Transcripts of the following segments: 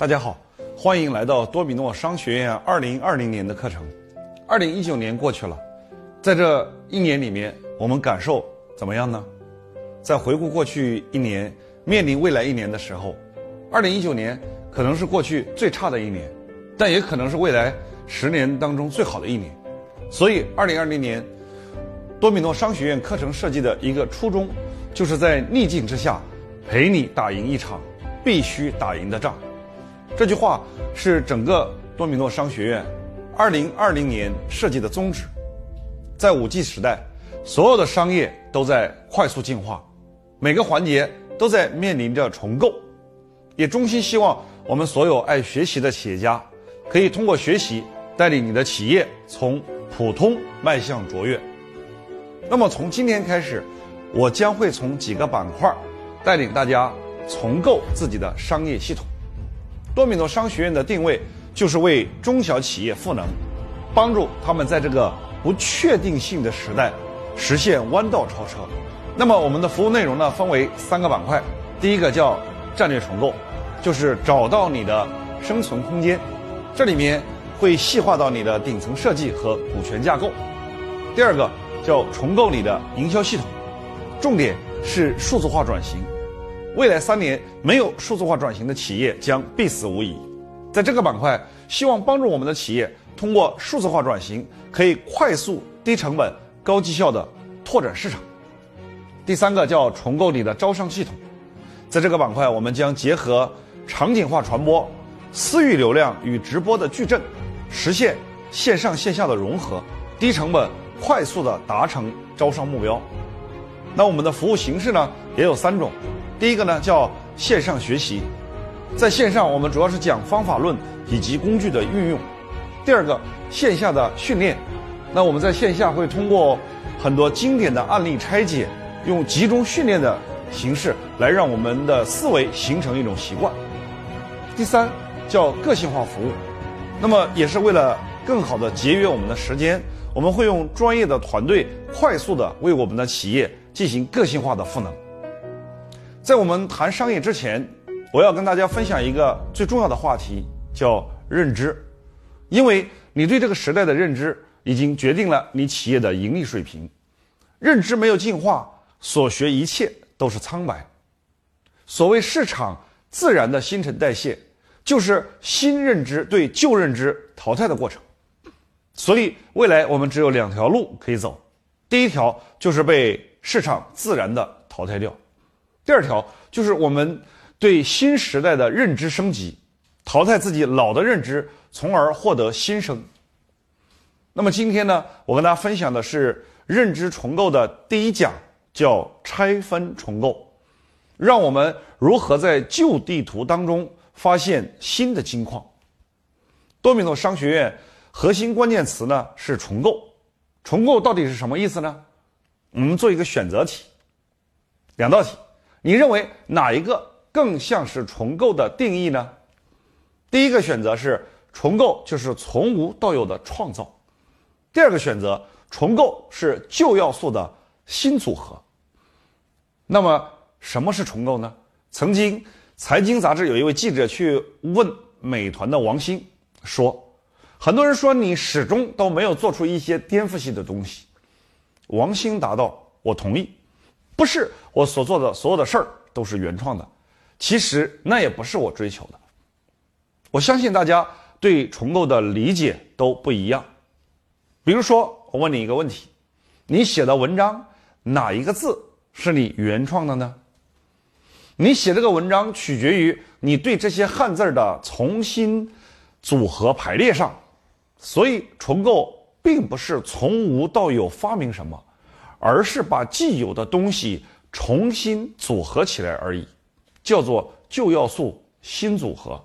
大家好，欢迎来到多米诺商学院二零二零年的课程。二零一九年过去了，在这一年里面，我们感受怎么样呢？在回顾过去一年，面临未来一年的时候，二零一九年可能是过去最差的一年，但也可能是未来十年当中最好的一年。所以，二零二零年，多米诺商学院课程设计的一个初衷，就是在逆境之下，陪你打赢一场必须打赢的仗。这句话是整个多米诺商学院二零二零年设计的宗旨。在五 G 时代，所有的商业都在快速进化。每个环节都在面临着重构，也衷心希望我们所有爱学习的企业家，可以通过学习带领你的企业从普通迈向卓越。那么从今天开始，我将会从几个板块带领大家重构自己的商业系统。多米诺商学院的定位就是为中小企业赋能，帮助他们在这个不确定性的时代实现弯道超车。那么我们的服务内容呢，分为三个板块。第一个叫战略重构，就是找到你的生存空间，这里面会细化到你的顶层设计和股权架构。第二个叫重构你的营销系统，重点是数字化转型。未来三年没有数字化转型的企业将必死无疑。在这个板块，希望帮助我们的企业通过数字化转型，可以快速、低成本、高绩效的拓展市场。第三个叫重构你的招商系统，在这个板块，我们将结合场景化传播、私域流量与直播的矩阵，实现线上线下的融合，低成本、快速的达成招商目标。那我们的服务形式呢，也有三种。第一个呢叫线上学习，在线上我们主要是讲方法论以及工具的运用。第二个线下的训练，那我们在线下会通过很多经典的案例拆解。用集中训练的形式来让我们的思维形成一种习惯。第三叫个性化服务，那么也是为了更好的节约我们的时间，我们会用专业的团队快速的为我们的企业进行个性化的赋能。在我们谈商业之前，我要跟大家分享一个最重要的话题，叫认知，因为你对这个时代的认知已经决定了你企业的盈利水平，认知没有进化。所学一切都是苍白。所谓市场自然的新陈代谢，就是新认知对旧认知淘汰的过程。所以未来我们只有两条路可以走：第一条就是被市场自然的淘汰掉；第二条就是我们对新时代的认知升级，淘汰自己老的认知，从而获得新生。那么今天呢，我跟大家分享的是认知重构的第一讲。叫拆分重构，让我们如何在旧地图当中发现新的金矿。多米诺商学院核心关键词呢是重构，重构到底是什么意思呢？我们做一个选择题，两道题，你认为哪一个更像是重构的定义呢？第一个选择是重构就是从无到有的创造，第二个选择重构是旧要素的。新组合。那么什么是重构呢？曾经财经杂志有一位记者去问美团的王兴说：“很多人说你始终都没有做出一些颠覆性的东西。”王兴答道：“我同意，不是我所做的所有的事儿都是原创的。其实那也不是我追求的。我相信大家对重构的理解都不一样。比如说，我问你一个问题：你写的文章。”哪一个字是你原创的呢？你写这个文章取决于你对这些汉字的重新组合排列上，所以重构并不是从无到有发明什么，而是把既有的东西重新组合起来而已，叫做旧要素新组合，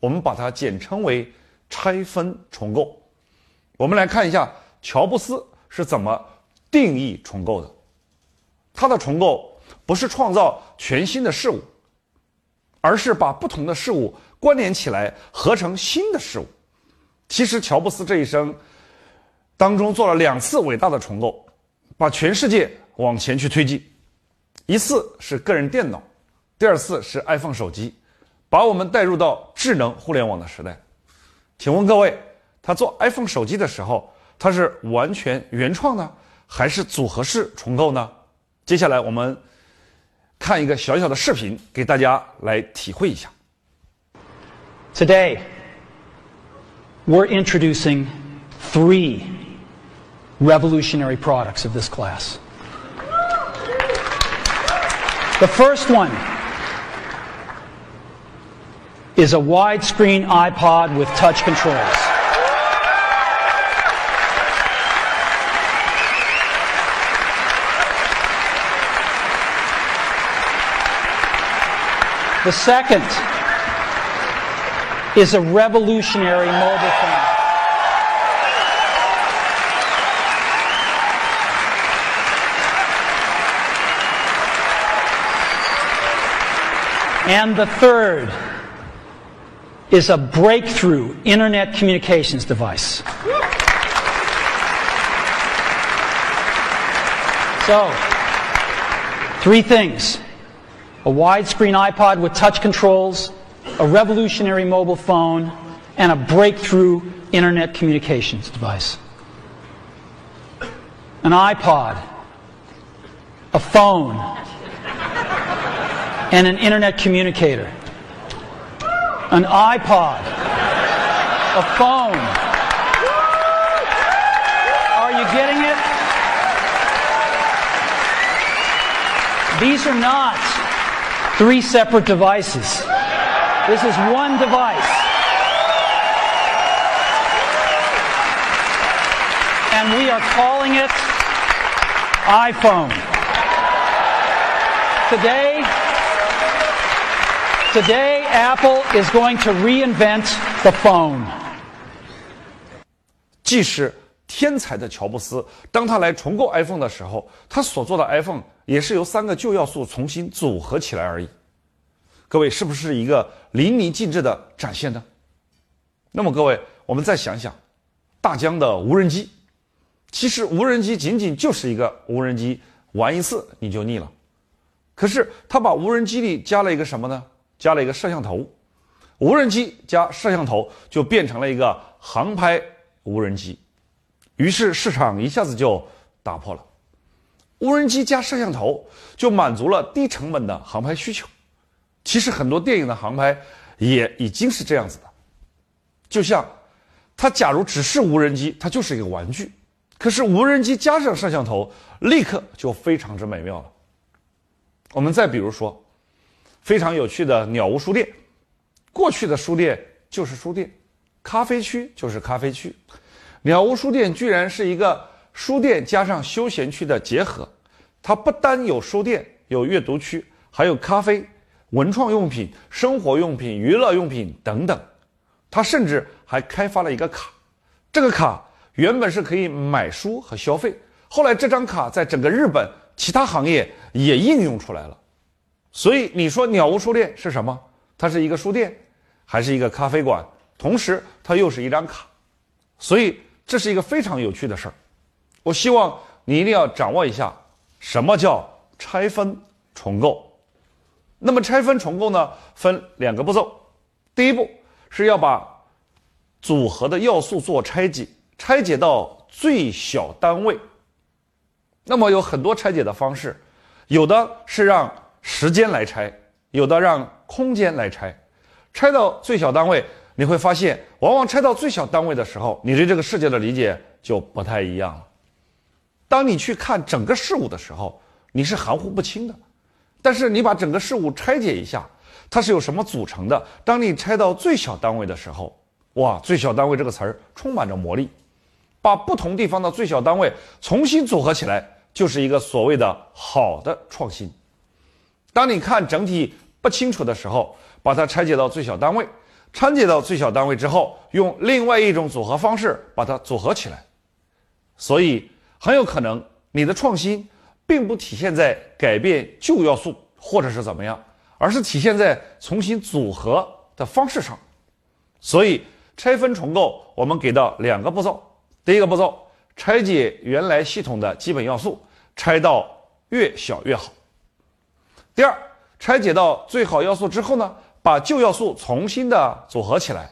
我们把它简称为拆分重构。我们来看一下乔布斯是怎么定义重构的。他的重构不是创造全新的事物，而是把不同的事物关联起来，合成新的事物。其实，乔布斯这一生当中做了两次伟大的重构，把全世界往前去推进。一次是个人电脑，第二次是 iPhone 手机，把我们带入到智能互联网的时代。请问各位，他做 iPhone 手机的时候，他是完全原创呢，还是组合式重构呢？接下来我们看一个小小的视频，给大家来体会一下。Today, we're introducing three revolutionary products of this class. The first one is a widescreen iPod with touch controls. The second is a revolutionary mobile phone. And the third is a breakthrough internet communications device. So, three things a widescreen iPod with touch controls, a revolutionary mobile phone, and a breakthrough internet communications device. An iPod, a phone, and an internet communicator. An iPod, a phone. Are you getting it? These are not three separate devices. This is one device. And we are calling it iPhone. Today, today Apple is going to reinvent the phone. 既是天才的乔布斯，当他来重构 iPhone 的时候，他所做的 iPhone 也是由三个旧要素重新组合起来而已。各位，是不是一个淋漓尽致的展现呢？那么，各位，我们再想想，大疆的无人机，其实无人机仅仅就是一个无人机，玩一次你就腻了。可是，他把无人机里加了一个什么呢？加了一个摄像头，无人机加摄像头就变成了一个航拍无人机。于是市场一下子就打破了，无人机加摄像头就满足了低成本的航拍需求。其实很多电影的航拍也已经是这样子的，就像它假如只是无人机，它就是一个玩具；可是无人机加上摄像头，立刻就非常之美妙了。我们再比如说，非常有趣的鸟屋书店，过去的书店就是书店，咖啡区就是咖啡区。鸟屋书店居然是一个书店加上休闲区的结合，它不单有书店、有阅读区，还有咖啡、文创用品、生活用品、娱乐用品等等。它甚至还开发了一个卡，这个卡原本是可以买书和消费，后来这张卡在整个日本其他行业也应用出来了。所以你说鸟屋书店是什么？它是一个书店，还是一个咖啡馆？同时，它又是一张卡，所以。这是一个非常有趣的事儿，我希望你一定要掌握一下什么叫拆分重构。那么拆分重构呢，分两个步骤。第一步是要把组合的要素做拆解，拆解到最小单位。那么有很多拆解的方式，有的是让时间来拆，有的让空间来拆，拆到最小单位。你会发现，往往拆到最小单位的时候，你对这个世界的理解就不太一样了。当你去看整个事物的时候，你是含糊不清的；但是你把整个事物拆解一下，它是由什么组成的？当你拆到最小单位的时候，哇，最小单位这个词儿充满着魔力，把不同地方的最小单位重新组合起来，就是一个所谓的好的创新。当你看整体不清楚的时候，把它拆解到最小单位。拆解到最小单位之后，用另外一种组合方式把它组合起来，所以很有可能你的创新并不体现在改变旧要素或者是怎么样，而是体现在重新组合的方式上。所以拆分重构，我们给到两个步骤：第一个步骤，拆解原来系统的基本要素，拆到越小越好；第二，拆解到最好要素之后呢？把旧要素重新的组合起来，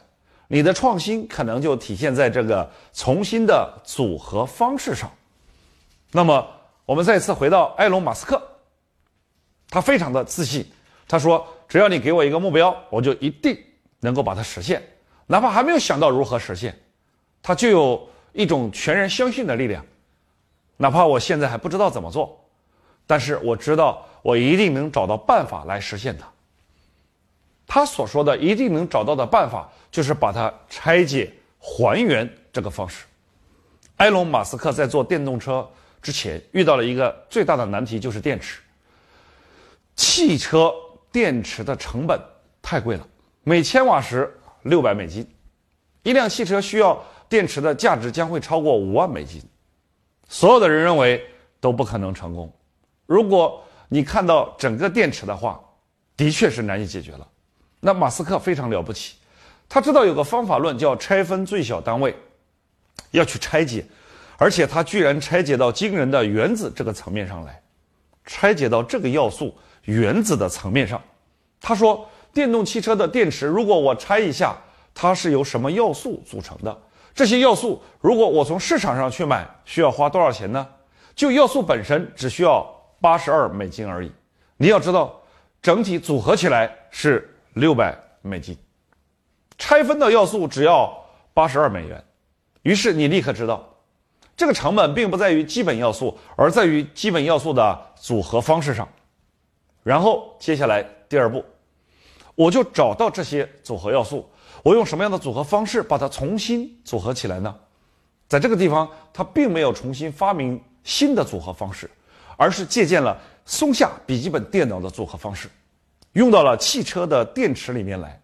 你的创新可能就体现在这个重新的组合方式上。那么，我们再次回到埃隆·马斯克，他非常的自信，他说：“只要你给我一个目标，我就一定能够把它实现，哪怕还没有想到如何实现，他就有一种全然相信的力量。哪怕我现在还不知道怎么做，但是我知道我一定能找到办法来实现它。”他所说的一定能找到的办法，就是把它拆解还原这个方式。埃隆·马斯克在做电动车之前遇到了一个最大的难题，就是电池。汽车电池的成本太贵了，每千瓦时六百美金，一辆汽车需要电池的价值将会超过五万美金。所有的人认为都不可能成功。如果你看到整个电池的话，的确是难以解决了。那马斯克非常了不起，他知道有个方法论叫拆分最小单位，要去拆解，而且他居然拆解到惊人的原子这个层面上来，拆解到这个要素原子的层面上。他说，电动汽车的电池，如果我拆一下，它是由什么要素组成的？这些要素，如果我从市场上去买，需要花多少钱呢？就要素本身，只需要八十二美金而已。你要知道，整体组合起来是。六百美金，拆分的要素只要八十二美元，于是你立刻知道，这个成本并不在于基本要素，而在于基本要素的组合方式上。然后接下来第二步，我就找到这些组合要素，我用什么样的组合方式把它重新组合起来呢？在这个地方，他并没有重新发明新的组合方式，而是借鉴了松下笔记本电脑的组合方式。用到了汽车的电池里面来，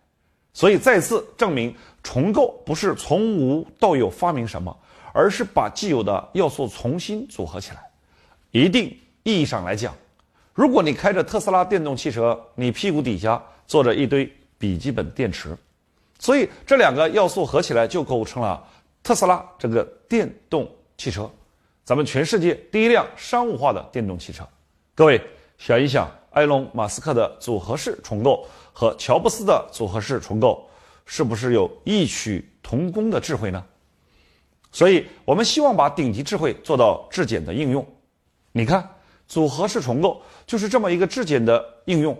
所以再次证明重构不是从无到有发明什么，而是把既有的要素重新组合起来。一定意义上来讲，如果你开着特斯拉电动汽车，你屁股底下坐着一堆笔记本电池，所以这两个要素合起来就构成了特斯拉这个电动汽车，咱们全世界第一辆商务化的电动汽车。各位想一想。埃隆·马斯克的组合式重构和乔布斯的组合式重构是不是有异曲同工的智慧呢？所以我们希望把顶级智慧做到质检的应用。你看，组合式重构就是这么一个质检的应用。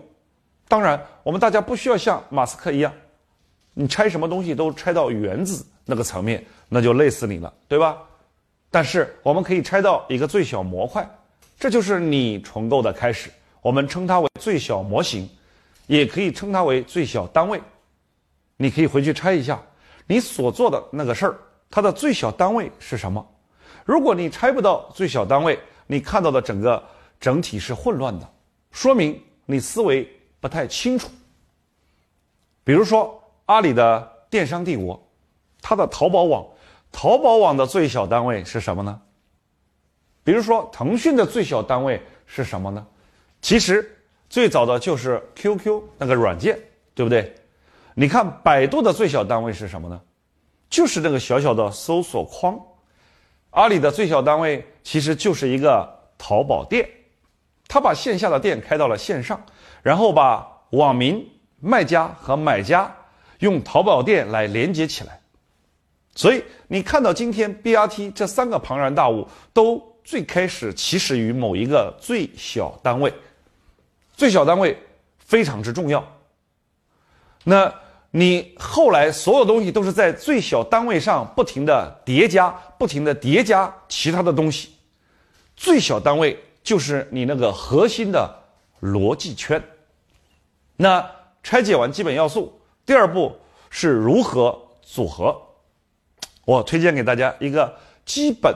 当然，我们大家不需要像马斯克一样，你拆什么东西都拆到原子那个层面，那就累死你了，对吧？但是我们可以拆到一个最小模块，这就是你重构的开始。我们称它为最小模型，也可以称它为最小单位。你可以回去拆一下你所做的那个事儿，它的最小单位是什么？如果你拆不到最小单位，你看到的整个整体是混乱的，说明你思维不太清楚。比如说阿里的电商帝国，它的淘宝网，淘宝网的最小单位是什么呢？比如说腾讯的最小单位是什么呢？其实最早的就是 QQ 那个软件，对不对？你看百度的最小单位是什么呢？就是那个小小的搜索框。阿里的最小单位其实就是一个淘宝店，他把线下的店开到了线上，然后把网民、卖家和买家用淘宝店来连接起来。所以你看到今天 BRT 这三个庞然大物，都最开始起始于某一个最小单位。最小单位非常之重要。那你后来所有东西都是在最小单位上不停的叠加，不停的叠加其他的东西。最小单位就是你那个核心的逻辑圈。那拆解完基本要素，第二步是如何组合。我推荐给大家一个基本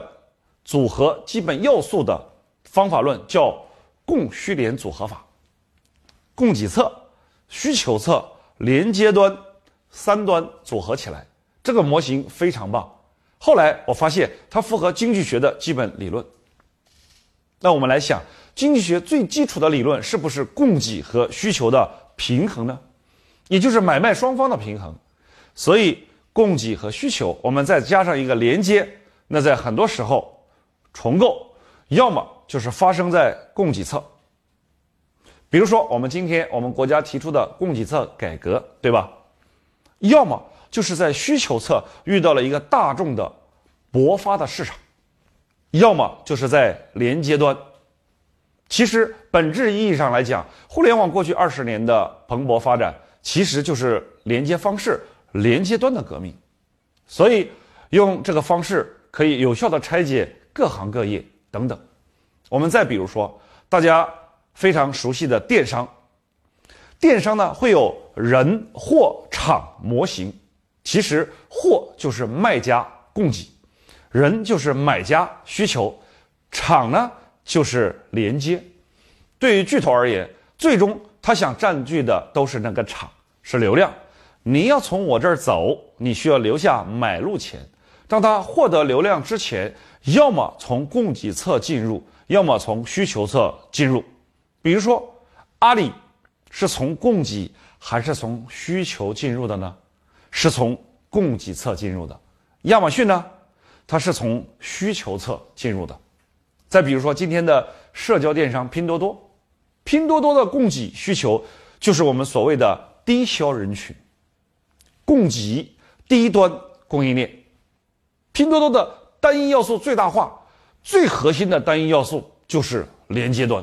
组合基本要素的方法论，叫供需联组合法。供给侧、需求侧、连接端三端组合起来，这个模型非常棒。后来我发现它符合经济学的基本理论。那我们来想，经济学最基础的理论是不是供给和需求的平衡呢？也就是买卖双方的平衡。所以供给和需求，我们再加上一个连接，那在很多时候重构，要么就是发生在供给侧。比如说，我们今天我们国家提出的供给侧改革，对吧？要么就是在需求侧遇到了一个大众的勃发的市场，要么就是在连接端。其实本质意义上来讲，互联网过去二十年的蓬勃发展，其实就是连接方式、连接端的革命。所以，用这个方式可以有效的拆解各行各业等等。我们再比如说，大家非常熟悉的电商，电商呢会有人、货、场、模型。其实货就是卖家供给，人就是买家需求，场呢就是连接。对于巨头而言，最终他想占据的都是那个场，是流量。你要从我这儿走，你需要留下买路钱。当他获得流量之前，要么从供给侧进入，要么从需求侧进入。比如说，阿里是从供给还是从需求进入的呢？是从供给侧进入的。亚马逊呢？它是从需求侧进入的。再比如说，今天的社交电商拼多多，拼多多的供给需求就是我们所谓的低销人群。供给低端供应链，拼多多的单一要素最大化，最核心的单一要素就是连接端。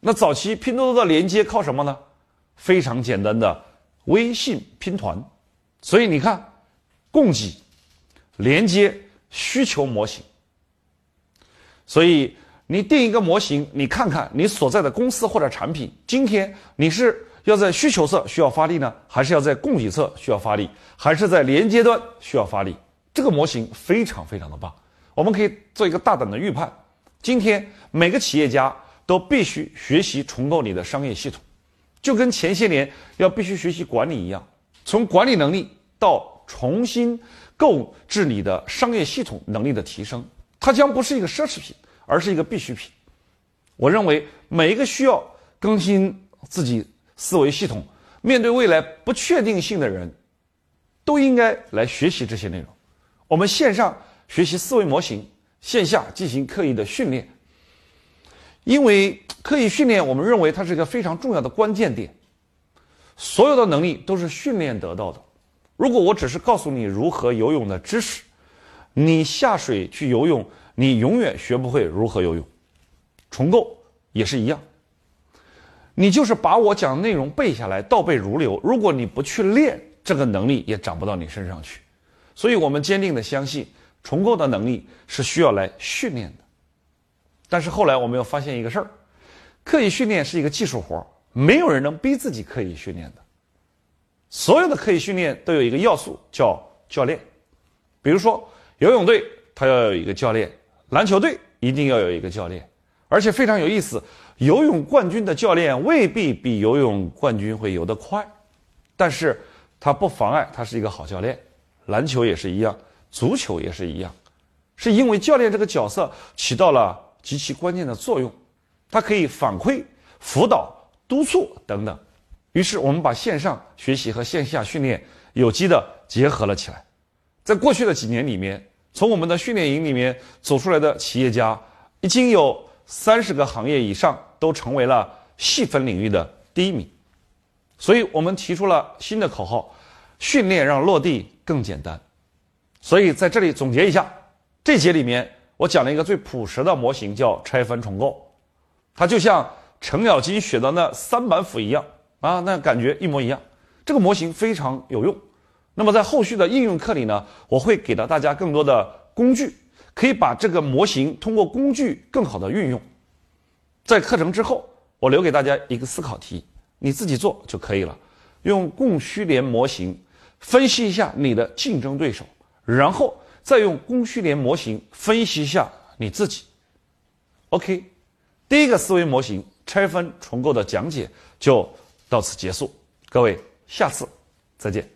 那早期拼多多的连接靠什么呢？非常简单的微信拼团。所以你看，供给、连接、需求模型。所以你定一个模型，你看看你所在的公司或者产品，今天你是。要在需求侧需要发力呢，还是要在供给侧需要发力，还是在连接端需要发力？这个模型非常非常的棒，我们可以做一个大胆的预判：今天每个企业家都必须学习重构你的商业系统，就跟前些年要必须学习管理一样，从管理能力到重新购置你的商业系统能力的提升，它将不是一个奢侈品，而是一个必需品。我认为每一个需要更新自己。思维系统面对未来不确定性的人，都应该来学习这些内容。我们线上学习思维模型，线下进行刻意的训练。因为刻意训练，我们认为它是一个非常重要的关键点。所有的能力都是训练得到的。如果我只是告诉你如何游泳的知识，你下水去游泳，你永远学不会如何游泳。重构也是一样。你就是把我讲的内容背下来，倒背如流。如果你不去练，这个能力也长不到你身上去。所以我们坚定的相信，重构的能力是需要来训练的。但是后来我们又发现一个事儿：刻意训练是一个技术活儿，没有人能逼自己刻意训练的。所有的刻意训练都有一个要素叫教练。比如说游泳队，他要有一个教练；篮球队一定要有一个教练。而且非常有意思，游泳冠军的教练未必比游泳冠军会游得快，但是他不妨碍他是一个好教练。篮球也是一样，足球也是一样，是因为教练这个角色起到了极其关键的作用，他可以反馈、辅导、督促等等。于是我们把线上学习和线下训练有机的结合了起来。在过去的几年里面，从我们的训练营里面走出来的企业家已经有。三十个行业以上都成为了细分领域的第一名，所以我们提出了新的口号：训练让落地更简单。所以在这里总结一下，这节里面我讲了一个最朴实的模型，叫拆分重构。它就像程咬金学的那三板斧一样啊，那感觉一模一样。这个模型非常有用。那么在后续的应用课里呢，我会给到大家更多的工具。可以把这个模型通过工具更好的运用，在课程之后，我留给大家一个思考题，你自己做就可以了。用供需连模型分析一下你的竞争对手，然后再用供需连模型分析一下你自己。OK，第一个思维模型拆分重构的讲解就到此结束，各位下次再见。